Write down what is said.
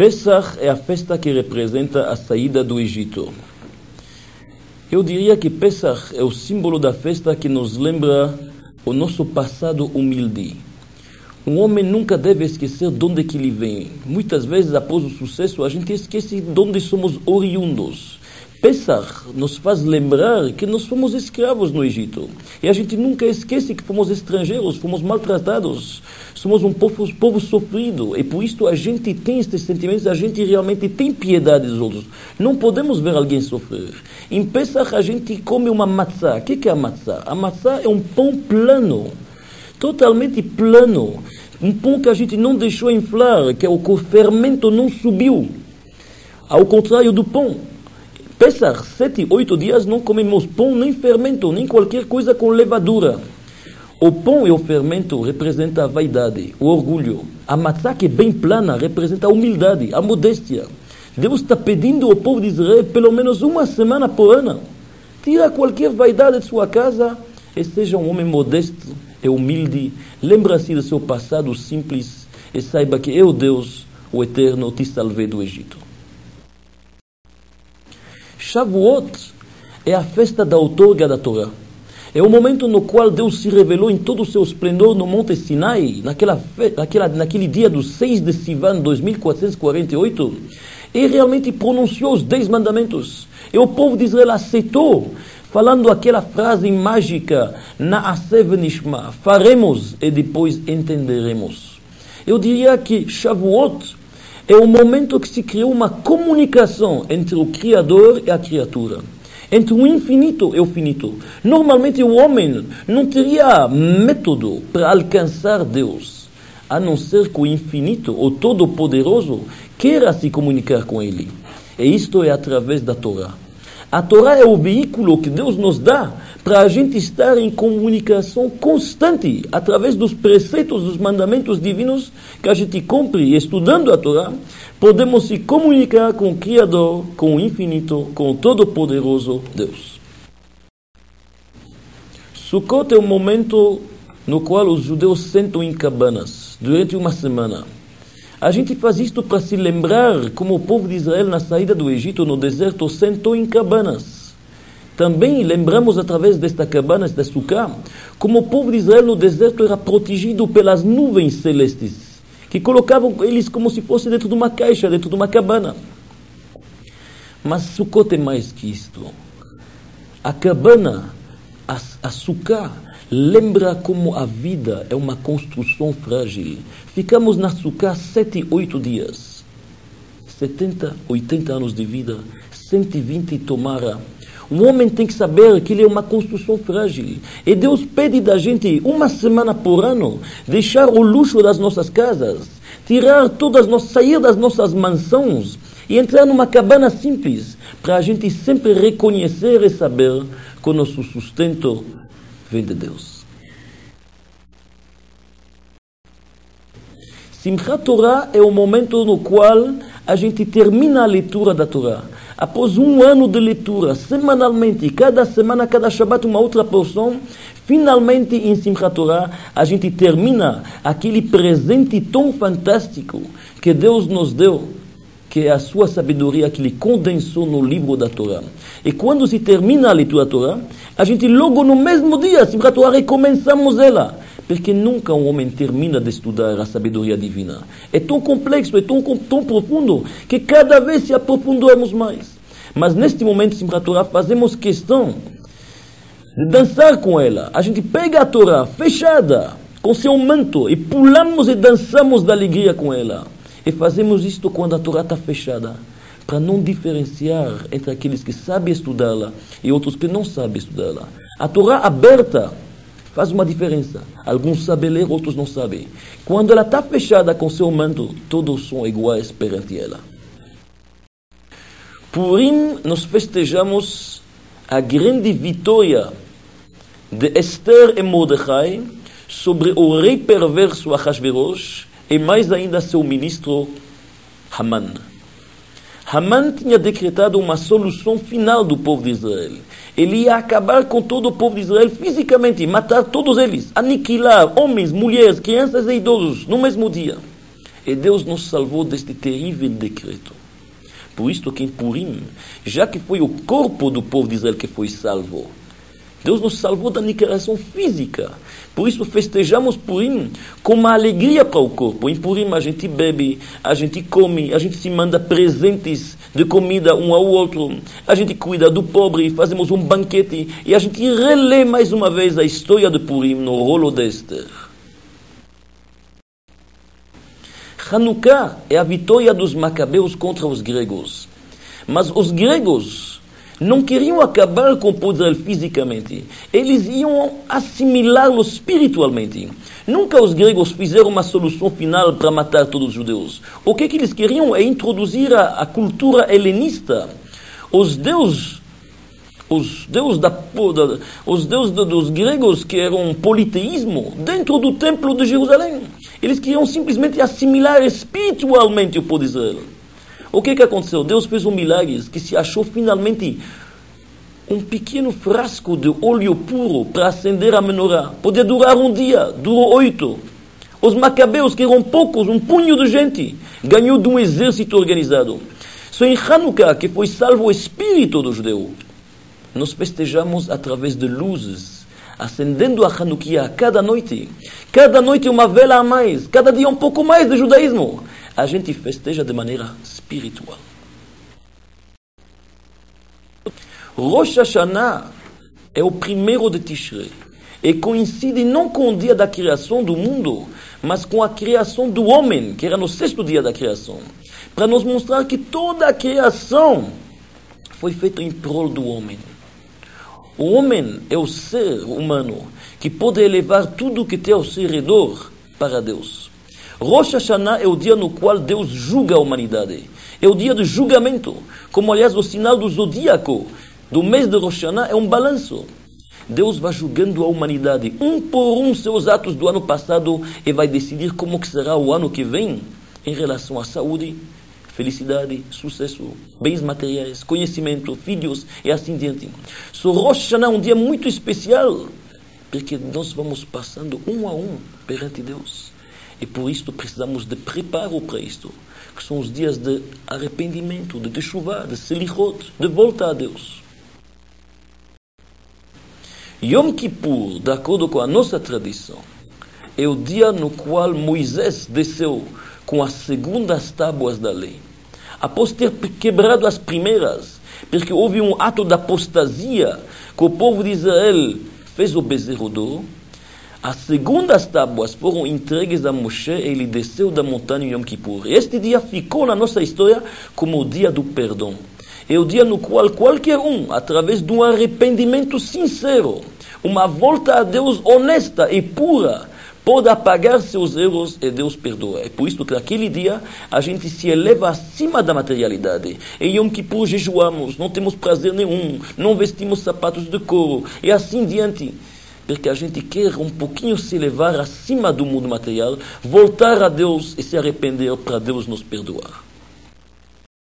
Pesach é a festa que representa a saída do Egito. Eu diria que Pesach é o símbolo da festa que nos lembra o nosso passado humilde. Um homem nunca deve esquecer de onde que ele vem. Muitas vezes, após o sucesso, a gente esquece de onde somos oriundos. Pesach nos faz lembrar que nós fomos escravos no Egito. E a gente nunca esquece que fomos estrangeiros, fomos maltratados, somos um povo, povo sofrido. E por isso a gente tem estes sentimentos, a gente realmente tem piedade dos outros. Não podemos ver alguém sofrer. Em Pesach a gente come uma matzá. O que é a matzá? A matzá é um pão plano, totalmente plano. Um pão que a gente não deixou inflar, que é o fermento não subiu. Ao contrário do pão. Pesach, sete, oito dias, não comemos pão, nem fermento, nem qualquer coisa com levadura. O pão e o fermento representam a vaidade, o orgulho. A matzá, que é bem plana, representa a humildade, a modéstia. Deus está pedindo ao povo de Israel pelo menos uma semana por ano. Tira qualquer vaidade de sua casa e seja um homem modesto e humilde. Lembra-se do seu passado simples e saiba que eu, Deus, o Eterno, te salvei do Egito. Shavuot é a festa da outorga da Torá. É o momento no qual Deus se revelou em todo o seu esplendor no Monte Sinai, naquela, naquela, naquele dia do 6 de Sivan 2448, e realmente pronunciou os dez mandamentos. E o povo de Israel aceitou, falando aquela frase mágica, Na'asev Nishma, faremos e depois entenderemos. Eu diria que Shavuot é o momento que se criou uma comunicação entre o Criador e a criatura. Entre o infinito e o finito. Normalmente o homem não teria método para alcançar Deus, a não ser que o infinito, o Todo-Poderoso, queira se comunicar com ele. E isto é através da Torá. A Torá é o veículo que Deus nos dá para a gente estar em comunicação constante através dos preceitos, dos mandamentos divinos que a gente cumpre estudando a Torá, podemos se comunicar com o Criador, com o infinito, com o Todo-Poderoso Deus. Sukkot é o momento no qual os judeus sentam em cabanas durante uma semana. A gente faz isto para se lembrar como o povo de Israel, na saída do Egito, no deserto, sentou em cabanas. Também lembramos através desta cabana, desta sucá, como o povo de Israel no deserto era protegido pelas nuvens celestes, que colocavam eles como se fosse dentro de uma caixa, dentro de uma cabana. Mas Sukkot é mais que isto. A cabana, a, a lembra como a vida é uma construção frágil. Ficamos na sucá sete, oito dias. 70, 80 anos de vida, 120 tomara um homem tem que saber que ele é uma construção frágil. E Deus pede da gente uma semana por ano deixar o luxo das nossas casas, tirar todas nossas, sair das nossas mansões e entrar numa cabana simples, para a gente sempre reconhecer e saber que o nosso sustento vem de Deus. Simchat Torah é o momento no qual a gente termina a leitura da Torá. Após um ano de leitura, semanalmente, cada semana, cada Shabbat, uma outra porção, finalmente em Simchat Torah, a gente termina aquele presente tão fantástico que Deus nos deu, que é a sua sabedoria que ele condensou no livro da Torá. E quando se termina a leitura da Torá, a gente logo no mesmo dia, Simchat Torah, recomeçamos ela. Porque nunca um homem termina de estudar a sabedoria divina. É tão complexo, é tão, tão profundo, que cada vez se aprofundamos mais. Mas neste momento, Simchat Torah, fazemos questão de dançar com ela. A gente pega a Torá fechada, com seu manto, e pulamos e dançamos da alegria com ela. E fazemos isto quando a Torá está fechada, para não diferenciar entre aqueles que sabem estudá-la e outros que não sabem estudá-la. A Torá aberta Faz uma diferença. Alguns sabem ler, outros não sabem. Quando ela está fechada com seu manto, todos são iguais perante ela. Purim, nós festejamos a grande vitória de Esther e Mordecai sobre o rei perverso Ahasverosh e mais ainda seu ministro Haman. Haman tinha decretado uma solução final do povo de Israel. Ele ia acabar com todo o povo de Israel fisicamente, matar todos eles, aniquilar homens, mulheres, crianças e idosos no mesmo dia. e Deus nos salvou deste terrível decreto. Por isto que em Purim, já que foi o corpo do povo de Israel que foi salvo, Deus nos salvou da aniquilação física. Por isso festejamos Purim com uma alegria para o corpo. Em Purim a gente bebe, a gente come, a gente se manda presentes de comida um ao outro, a gente cuida do pobre, fazemos um banquete e a gente relê mais uma vez a história de Purim no rolo de Esther. Hanukkah é a vitória dos macabeus contra os gregos. Mas os gregos não queriam acabar com o poder fisicamente. Eles iam assimilá-lo espiritualmente. Nunca os gregos fizeram uma solução final para matar todos os judeus. O que, que eles queriam é introduzir a, a cultura helenista. Os deuses os deuses, da, os deuses dos gregos que eram politeísmo dentro do templo de Jerusalém. Eles queriam simplesmente assimilar espiritualmente o Israel. O que, que aconteceu? Deus fez um milagre que se achou finalmente um pequeno frasco de óleo puro para acender a menorá. Podia durar um dia, durou oito. Os macabeus, que eram poucos, um punho de gente, ganhou de um exército organizado. Só em Hanukkah que foi salvo o espírito do judeu. Nós festejamos através de luzes, acendendo a Hanukkah cada noite. Cada noite uma vela a mais, cada dia um pouco mais de judaísmo. A gente festeja de maneira espiritual. Rosh Hashanah é o primeiro de Tishrei e coincide não com o dia da criação do mundo, mas com a criação do homem, que era no sexto dia da criação, para nos mostrar que toda a criação foi feita em prol do homem. O homem é o ser humano que pode elevar tudo que tem ao seu redor para Deus. Rosh Hashanah é o dia no qual Deus julga a humanidade. É o dia do julgamento. Como, aliás, o sinal do zodíaco do mês de Rosh Hashanah é um balanço. Deus vai julgando a humanidade, um por um, seus atos do ano passado e vai decidir como será o ano que vem em relação à saúde, felicidade, sucesso, bens materiais, conhecimento, filhos e assim diante. So Rosh Hashanah é um dia muito especial, porque nós vamos passando um a um perante Deus. E por isso precisamos de preparo para isto, que são os dias de arrependimento, de chuva, de selichot, de volta a Deus. Yom Kippur, de acordo com a nossa tradição, é o dia no qual Moisés desceu com as segundas tábuas da lei após ter quebrado as primeiras, porque houve um ato de apostasia que o povo de Israel fez o bezerro d'ouro, as segundas tábuas foram entregues a Moshe ele desceu da montanha Yom Kippur. Este dia ficou na nossa história como o dia do perdão. É o dia no qual qualquer um, através de um arrependimento sincero, uma volta a Deus honesta e pura, pode apagar seus erros e Deus perdoa. É por isso que naquele dia a gente se eleva acima da materialidade. Em Yom Kippur jejuamos, não temos prazer nenhum, não vestimos sapatos de couro e assim diante. Porque a gente quer um pouquinho se elevar acima do mundo material, voltar a Deus e se arrepender para Deus nos perdoar.